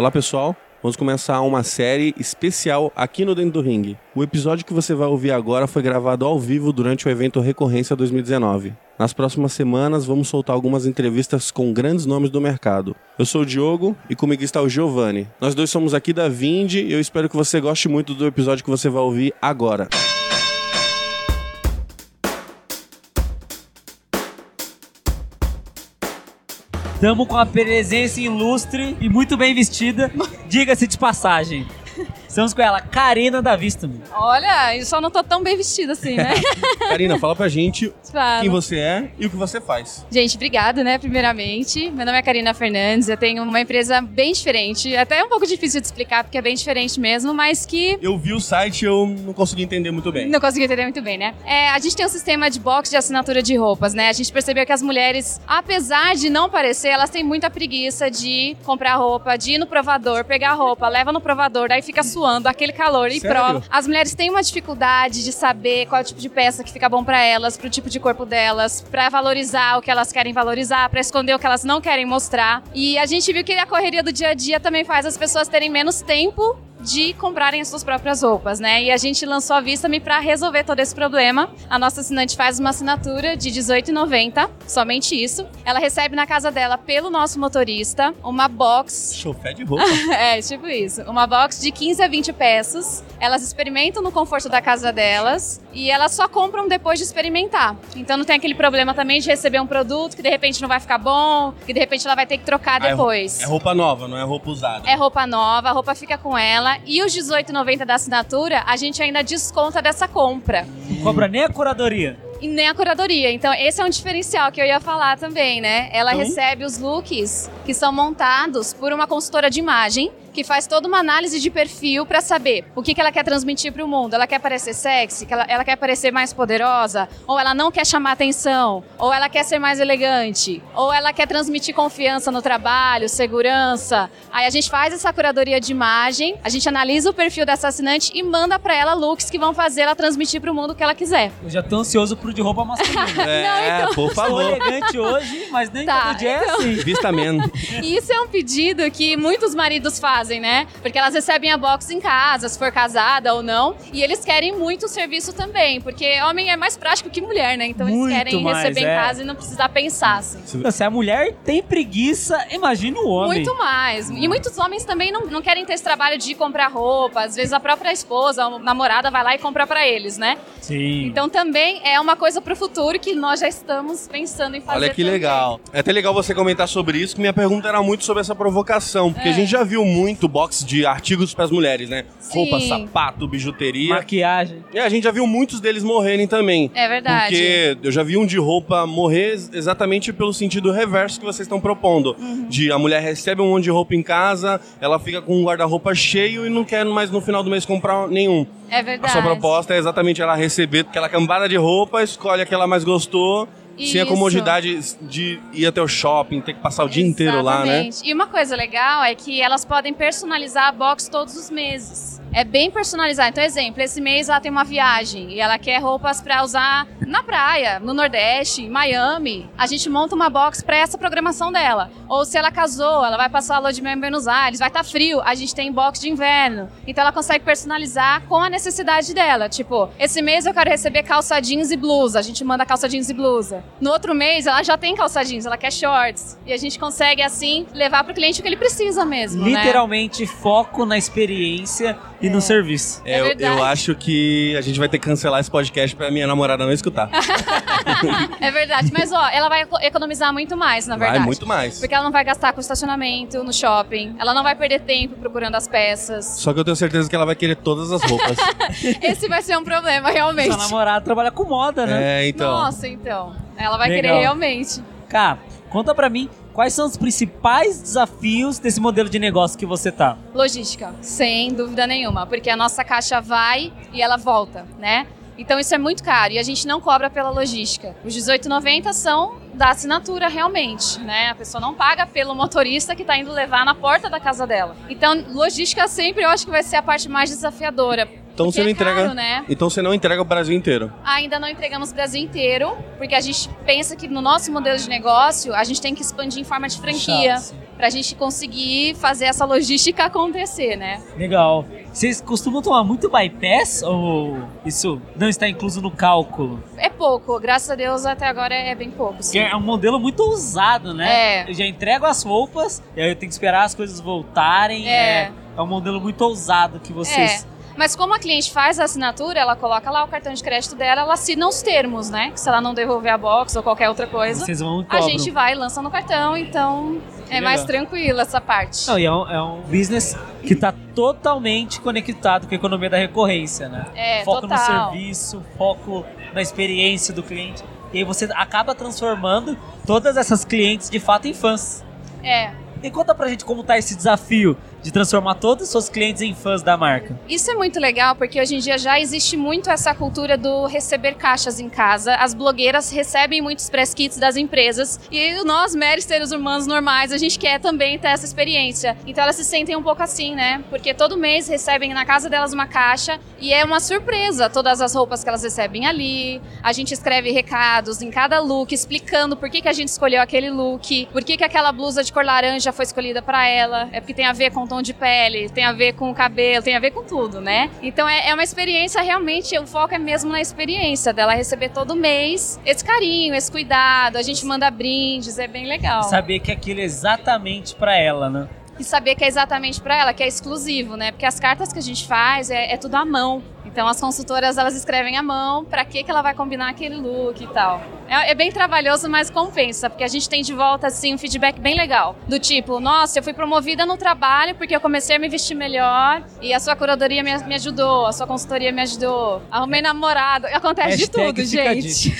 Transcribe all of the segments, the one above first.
Olá pessoal, vamos começar uma série especial aqui no Dentro do Ring. O episódio que você vai ouvir agora foi gravado ao vivo durante o evento Recorrência 2019. Nas próximas semanas vamos soltar algumas entrevistas com grandes nomes do mercado. Eu sou o Diogo e comigo está o Giovanni. Nós dois somos aqui da Vind e eu espero que você goste muito do episódio que você vai ouvir agora. Estamos com a presença ilustre e muito bem vestida, diga-se de passagem. Estamos com ela, Karina da Vista. Olha, eu só não tô tão bem vestida assim, né? Karina, fala pra gente Fala. quem você é e o que você faz. Gente, obrigado, né, primeiramente. Meu nome é Karina Fernandes, eu tenho uma empresa bem diferente, até é um pouco difícil de explicar, porque é bem diferente mesmo, mas que Eu vi o site e eu não consegui entender muito bem. Não consegui entender muito bem, né? É, a gente tem um sistema de box de assinatura de roupas, né? A gente percebeu que as mulheres, apesar de não parecer, elas têm muita preguiça de comprar roupa, de ir no provador, pegar a roupa, leva no provador, daí fica suando, aquele calor e Sério? prova. As mulheres têm uma dificuldade de saber qual é o tipo de peça que fica bom pra elas, pro tipo de corpo delas, pra valorizar o que elas querem valorizar, pra esconder o que elas não querem mostrar. E a gente viu que a correria do dia a dia também faz as pessoas terem menos tempo de comprarem as suas próprias roupas, né? E a gente lançou a Vista-me para resolver todo esse problema. A nossa assinante faz uma assinatura de R$18,90, somente isso. Ela recebe na casa dela, pelo nosso motorista, uma box Chofé de roupa. é, tipo isso. Uma box de 15 a 20 peças. Elas experimentam no conforto da casa delas e elas só compram depois de experimentar. Então não tem aquele problema também de receber um produto que de repente não vai ficar bom, que de repente ela vai ter que trocar Ah, é depois. É roupa nova, não é roupa usada. É roupa nova, a roupa fica com ela. E os R$18,90 da assinatura, a gente ainda desconta dessa compra. Não cobra nem a curadoria. E nem a curadoria. Então, esse é um diferencial que eu ia falar também, né? Ela Então? recebe os looks que são montados por uma consultora de imagem que faz toda uma análise de perfil pra saber o que, que ela quer transmitir pro mundo. Ela quer parecer sexy, que ela, ela quer parecer mais poderosa, ou ela não quer chamar atenção, ou ela quer ser mais elegante, ou ela quer transmitir confiança no trabalho, segurança. Aí a gente faz essa curadoria de imagem, a gente analisa o perfil dessa assinante e manda pra ela looks que vão fazer ela transmitir pro mundo o que ela quiser. Eu já tô ansioso pro de roupa masculina. É, por Estou favor. elegante hoje, mas nem Tá, todo dia é então. assim. Vista menos. E isso é um pedido que muitos maridos fazem, né? Porque elas recebem a box em casa, se for casada ou não. E eles querem muito serviço também, porque homem é mais prático que mulher, né? Então Muito eles querem mais, receber é. em casa e não precisar pensar, assim. Se a mulher tem preguiça, imagina o homem. Muito mais. E muitos homens também não, não querem ter esse trabalho de comprar roupa. Às vezes a própria esposa, a namorada vai lá e compra pra eles, né? Sim. Então também é uma coisa pro futuro que nós já estamos pensando em fazer. Olha que também. legal. É até legal você comentar sobre isso, que minha pergunta era muito sobre essa provocação. Porque É. a gente já viu muito box de artigos pras mulheres, né? Sim. Roupa, sapato, bijuteria. Maquiagem. E a gente já viu muitos deles morrerem também. É verdade. Porque eu já vi um de roupa morrer ex- exatamente pelo sentido reverso que vocês estão propondo. Uhum. De a mulher recebe um monte de roupa em casa, ela fica com um guarda-roupa cheio e não quer mais no final do mês comprar nenhum. É A verdade. sua proposta é exatamente ela receber aquela cambada de roupa, escolhe a que ela mais gostou, sem a Isso. comodidade de ir até o shopping, ter que passar o dia inteiro lá, né? Exatamente. E uma coisa legal é que elas podem personalizar a box todos os meses. É bem personalizado. Então, exemplo, esse mês ela tem uma viagem e ela quer roupas pra usar na praia, no Nordeste, em Miami. A gente monta uma box pra essa programação dela. Ou se ela casou, ela vai passar a lua de mel em Buenos Aires, vai estar frio, a gente tem box de inverno. Então ela consegue personalizar com a necessidade dela. Tipo, esse mês eu quero receber calça jeans e blusa. A gente manda calça jeans e blusa. No outro mês ela já tem calça jeans, ela quer shorts. E a gente consegue assim levar pro cliente o que ele precisa mesmo, né? Literalmente foco na experiência e no serviço. É eu, verdade. eu acho que a gente vai ter que cancelar esse podcast pra minha namorada não escutar. É verdade, mas ó, ela vai eco- economizar muito mais, na verdade. Vai muito mais. Porque ela não vai gastar com estacionamento no shopping, ela não vai perder tempo procurando as peças. Só que eu tenho certeza que ela vai querer todas as roupas. Esse vai ser um problema, realmente. Sua namorada trabalha com moda, né? é, então. Nossa, então. Ela vai Legal. querer realmente. Cá, conta pra mim quais são os principais desafios desse modelo de negócio que você tá. Logística, sem dúvida nenhuma, porque a nossa caixa vai e ela volta, né? Então isso é muito caro e a gente não cobra pela logística. Os 18,90 são da assinatura realmente, né? A pessoa não paga pelo motorista que está indo levar na porta da casa dela. Então, logística sempre eu acho que vai ser a parte mais desafiadora Então Porque você não é entrega. caro, né? Então você não entrega o Brasil inteiro. Ainda não entregamos o Brasil inteiro, porque a gente pensa que no nosso modelo de negócio a gente tem que expandir em forma de franquia, Chato. pra gente conseguir fazer essa logística acontecer, né? Legal. Vocês costumam tomar muito bypass ou isso não está incluso no cálculo? É pouco, graças a Deus até agora é bem pouco. sim. É um modelo muito ousado, né? É. Eu já entrego as roupas, e aí eu tenho que esperar as coisas voltarem. É. É, é um modelo muito ousado que vocês. É. Mas como a cliente faz a assinatura, ela coloca lá o cartão de crédito dela, ela assina os termos, né? Que se ela não devolver a box ou qualquer outra coisa, Vocês vão a gente vai e lança no cartão, então é Legal. mais tranquilo essa parte. Não, e é um, é um business que está totalmente conectado com a economia da recorrência, né? É, foco total. no serviço, foco na experiência do cliente. E aí você acaba transformando todas essas clientes de fato em fãs. É. E conta pra gente como tá esse desafio de transformar todos os seus clientes em fãs da marca. Isso é muito legal porque hoje em dia já existe muito essa cultura do receber caixas em casa. As blogueiras recebem muitos press kits das empresas e nós, meros seres humanos normais, a gente quer também ter essa experiência. Então elas se sentem um pouco assim, né? Porque todo mês recebem na casa delas uma caixa e é uma surpresa todas as roupas que elas recebem ali. A gente escreve recados em cada look explicando por que, que a gente escolheu aquele look, por que, que aquela blusa de cor laranja foi escolhida para ela. É porque tem a ver com tom de pele, tem a ver com o cabelo, tem a ver com tudo, né? Então é, é uma experiência realmente, o foco é mesmo na experiência dela receber todo mês esse carinho, esse cuidado, a gente manda brindes, é bem legal. Saber que aquilo é exatamente pra ela, né? E saber que é exatamente para ela, que é exclusivo, né? Porque as cartas que a gente faz é, é tudo à mão. Então as consultoras elas escrevem à mão para que que ela vai combinar aquele look e tal. É, é bem trabalhoso, mas compensa, porque a gente tem de volta assim um feedback bem legal, do tipo, nossa, eu fui promovida no trabalho porque eu comecei a me vestir melhor e a sua curadoria me, me ajudou, a sua consultoria me ajudou, arrumei namorado, acontece de Hashtag tudo, fica a gente.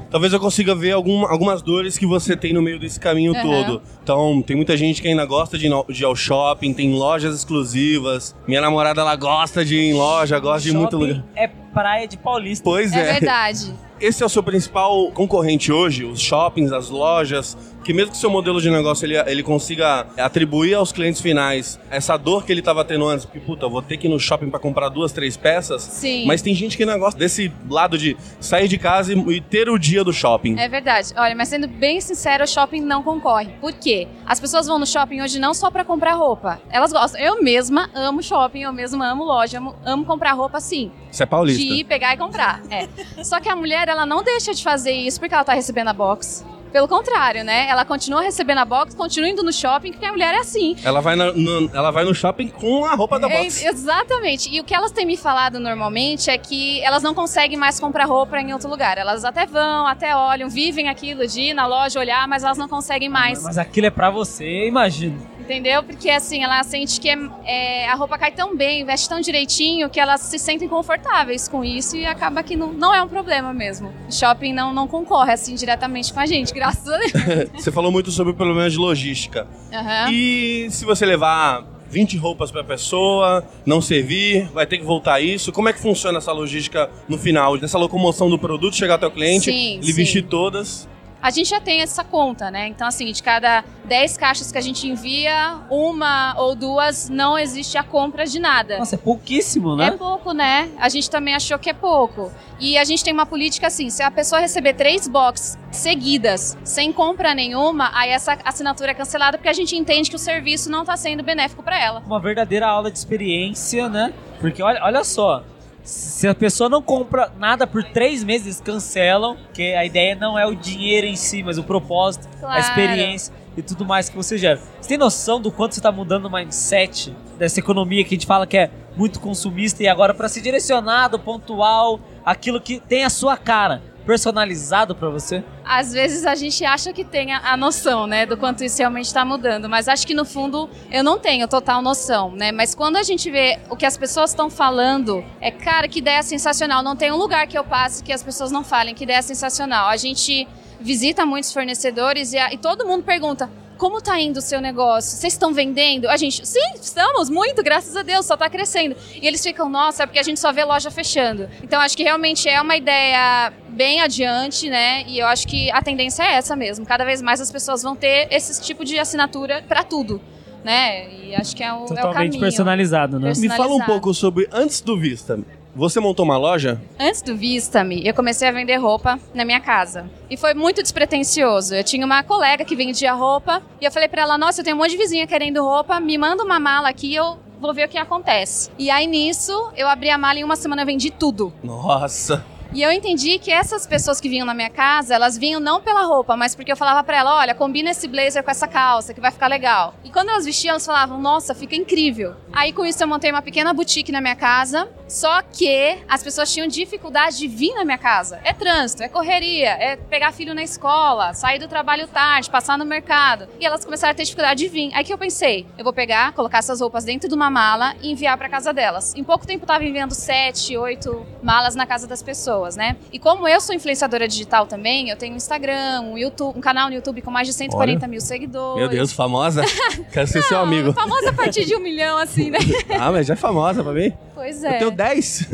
Talvez eu consiga ver algum- algumas dores que você tem no meio desse caminho Aham. todo. Então, tem muita gente que ainda gosta de, no- de ir ao shopping, tem lojas exclusivas. Minha namorada, ela gosta de ir em loja, gosta de ir em muito Shopping lugar. É praia de paulista. Pois É é. verdade. Esse é o seu principal concorrente hoje, os shoppings, as lojas, que mesmo que seu modelo de negócio ele, ele consiga atribuir aos clientes finais essa dor que ele estava tendo antes, porque puta, eu vou ter que ir no shopping para comprar duas, três peças. Sim. Mas tem gente que não gosta desse lado de sair de casa e, e ter o dia do shopping. É verdade. Olha, mas sendo bem sincero, o shopping não concorre. Por quê? As pessoas vão no shopping hoje não só pra comprar roupa. Elas gostam. Eu mesma amo shopping, eu mesma amo loja, amo, amo comprar roupa sim. Isso é paulista. Ir, pegar e comprar. É. Só que a mulher, ela não deixa de fazer isso porque ela tá recebendo a box. Pelo contrário, né? Ela continua recebendo a box, continua indo no shopping, porque a mulher é assim. Ela vai, na- no, ela vai no shopping com a roupa da É, box. exatamente. E o que elas têm me falado normalmente é que elas não conseguem mais comprar roupa em outro lugar. Elas até vão, até olham, vivem aquilo de ir na loja olhar, mas elas não conseguem mais. Mas aquilo é pra você, imagino. Entendeu? Porque assim, ela sente que é- é, a roupa cai tão bem, veste tão direitinho, que elas se sentem confortáveis com isso e acaba que não, não é um problema mesmo. O shopping não, não concorre assim diretamente com a gente, graças a Deus. Você falou muito sobre o problema de logística. Aham. E se você levar 20 roupas pra pessoa, não servir, vai ter que voltar isso. Como é que funciona essa logística no final? Dessa locomoção do produto chegar até o cliente, Sim, ele sim. vestir todas. A gente já tem essa conta, né? Então, assim, de cada 10 caixas que a gente envia, uma ou duas não existe a compra de nada. Nossa, é pouquíssimo, É né? pouco, né? A gente também achou que é pouco. E a gente tem uma política assim: se a pessoa receber três boxes seguidas, sem compra nenhuma, aí essa assinatura é cancelada porque a gente entende que o serviço não está sendo benéfico para ela. Uma verdadeira aula de experiência, né? Porque olha, olha só. Se a pessoa não compra nada por três meses, eles cancelam, porque a ideia não é o dinheiro em si, mas o propósito, a Claro. experiência e tudo mais que você gera. Você tem noção do quanto você está mudando o mindset dessa economia que a gente fala que é muito consumista e agora para ser direcionado, pontual, aquilo que tem a sua cara, personalizado para você? Às vezes a gente acha que tem a, noção, né, do quanto isso realmente está mudando, mas acho que no fundo eu não tenho total noção, né? Mas quando a gente vê o que as pessoas estão falando, é cara, que ideia sensacional. Não tem um lugar que eu passe que as pessoas não falem que ideia sensacional. A gente visita muitos fornecedores e, a- e todo mundo pergunta. Como tá indo o seu negócio? Vocês estão vendendo? A gente, sim, estamos, muito, graças a Deus, só tá crescendo. E eles ficam, nossa, é porque a gente só vê loja fechando. Então acho que realmente é uma ideia bem adiante, né? E eu acho que a tendência é essa mesmo. Cada vez mais as pessoas vão ter esse tipo de assinatura para tudo. né? E acho que é o, é o Totalmente caminho. personalizado, né? Perso- Me fala um Personalizado. pouco sobre antes do Vista. Você montou uma loja? Antes do Vista-me, eu comecei a vender roupa na minha casa. E foi muito despretensioso. Eu tinha uma colega que vendia roupa e eu falei pra ela: Nossa, eu tenho um monte de vizinha querendo roupa, me manda uma mala aqui e eu vou ver o que acontece. E aí nisso, eu abri a mala e em uma semana eu vendi tudo. Nossa. E eu entendi que essas pessoas que vinham na minha casa, elas vinham não pela roupa, mas porque eu falava pra ela, olha, combina esse blazer com essa calça, que vai ficar legal. E quando elas vestiam, elas falavam, nossa, fica incrível. Aí com isso eu montei uma pequena boutique na minha casa, só que as pessoas tinham dificuldade de vir na minha casa. É trânsito, é correria, é pegar filho na escola, sair do trabalho tarde, passar no mercado. E elas começaram a ter dificuldade de vir. Aí que eu pensei, eu vou pegar, colocar essas roupas dentro de uma mala e enviar pra casa delas. Em pouco tempo eu tava enviando sete, oito malas na casa das pessoas, né? E como eu sou influenciadora digital também, eu tenho um Instagram, um YouTube, um canal no YouTube com mais de 140 mil seguidores. Meu Deus, famosa? Quero ser seu amigo. Famosa a partir de um milhão, assim, né? Ah, mas já é famosa pra mim. Pois Eu é. tenho 10.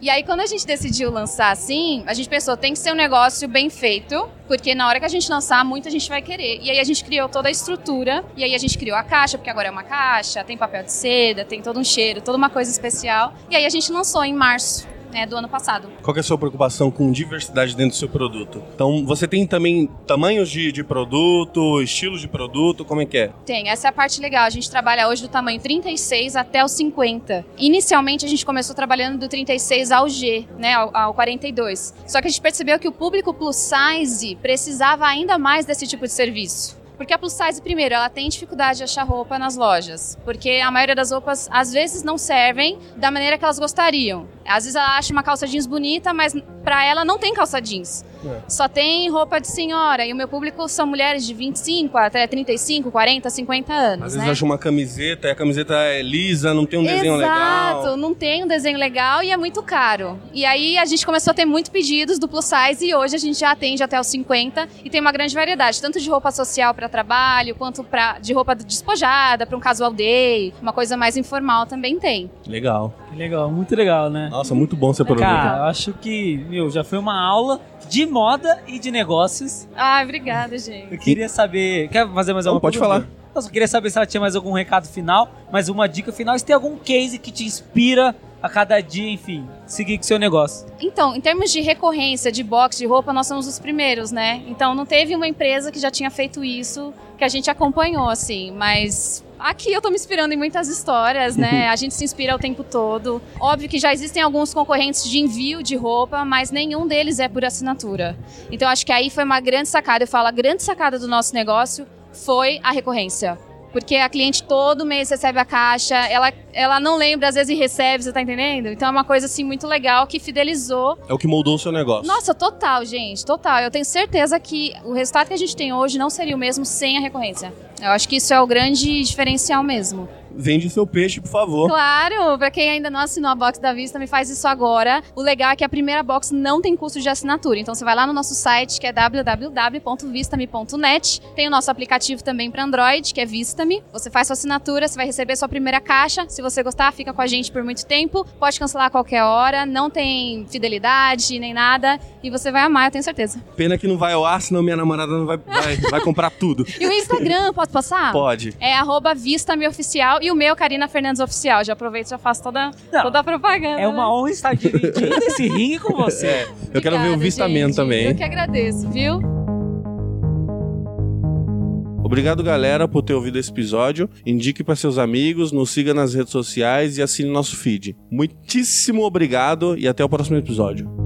E aí, quando a gente decidiu lançar assim, a gente pensou, tem que ser um negócio bem feito, porque na hora que a gente lançar, muita gente vai querer. E aí a gente criou toda a estrutura, e aí a gente criou a caixa, porque agora é uma caixa, tem papel de seda, tem todo um cheiro, toda uma coisa especial. E aí a gente lançou em março. Né, do ano passado. Qual é a sua preocupação com diversidade dentro do seu produto? Então, você tem também tamanhos de, de produto, estilos de produto, como é que é? Tem, essa é a parte legal. A gente trabalha hoje do tamanho 36 até o 50. Inicialmente a gente começou trabalhando do 36 ao G, né, ao, ao 42. Só que a gente percebeu que o público plus size precisava ainda mais desse tipo de serviço. Porque a plus size, primeiro, ela tem dificuldade de achar roupa nas lojas. Porque a maioria das roupas, às vezes, não servem da maneira que elas gostariam. Às vezes ela acha uma calça jeans bonita, mas pra ela não tem calça jeans. Só tem roupa de senhora. E o meu público são mulheres de 25 até 35, 40, 50 anos. Às né? vezes acha uma camiseta e a camiseta é lisa, não tem um desenho Exato, legal. não tem um desenho legal e é muito caro. E aí a gente começou a ter muito pedidos do plus size e hoje a gente já atende até os 50 e tem uma grande variedade, tanto de roupa social para trabalho, quanto pra, de roupa despojada para um casual day, uma coisa mais informal também tem. Legal. Que legal, muito legal, né? Nossa, muito bom seu produto. Cara, eu acho que, meu, já foi uma aula de moda e de negócios. Ai, obrigada, gente. Eu queria saber. Quer fazer mais Não, alguma pode pergunta? falar. Eu só queria saber se ela tinha mais algum recado final, mais uma dica final. Se tem algum case que te inspira a cada dia, enfim, seguir com seu negócio. Então, em termos de recorrência de box de roupa, nós somos os primeiros, né? Então não teve uma empresa que já tinha feito isso que a gente acompanhou, assim, mas. Aqui eu tô me inspirando em muitas histórias, né? A gente se inspira o tempo todo. Óbvio que já existem alguns concorrentes de envio de roupa, mas nenhum deles é por assinatura. Então acho que aí foi uma grande sacada. Eu falo, a grande sacada do nosso negócio foi a recorrência. Porque a cliente todo mês recebe a caixa, ela, ela não lembra, às vezes, recebe, você tá entendendo? Então é uma coisa, assim, muito legal que fidelizou É o que moldou o seu negócio. nossa, total, gente, total. Eu tenho certeza que o resultado que a gente tem hoje não seria o mesmo sem a recorrência. Eu acho que isso é o grande diferencial mesmo. Vende seu peixe, por favor. Claro, pra quem ainda não assinou a box da Vista, me faz isso agora. O legal é que a primeira box não tem custo de assinatura. Então você vai lá no nosso site, que é www.vistame.net. Tem o nosso aplicativo também para Android, que é Vistame. Você faz sua assinatura, você vai receber sua primeira caixa. Se você gostar, fica com a gente por muito tempo. Pode cancelar a qualquer hora, não tem fidelidade nem nada. E você vai amar, eu tenho certeza. Pena que não vai ao ar, senão minha namorada não vai, vai, vai comprar tudo. E o Instagram, posso passar? Pode. É arroba VistaMeOficial e o meu, Karina Fernandes Oficial. Já aproveito e já faço toda, Não, toda a propaganda. É uma honra estar dividindo esse ringue com você. É, eu quero ver o Obrigada, vistamento gente. também. Eu que agradeço, viu? Obrigado, galera, por ter ouvido esse episódio. Indique para seus amigos, nos siga nas redes sociais e assine nosso feed. Muitíssimo obrigado e até o próximo episódio.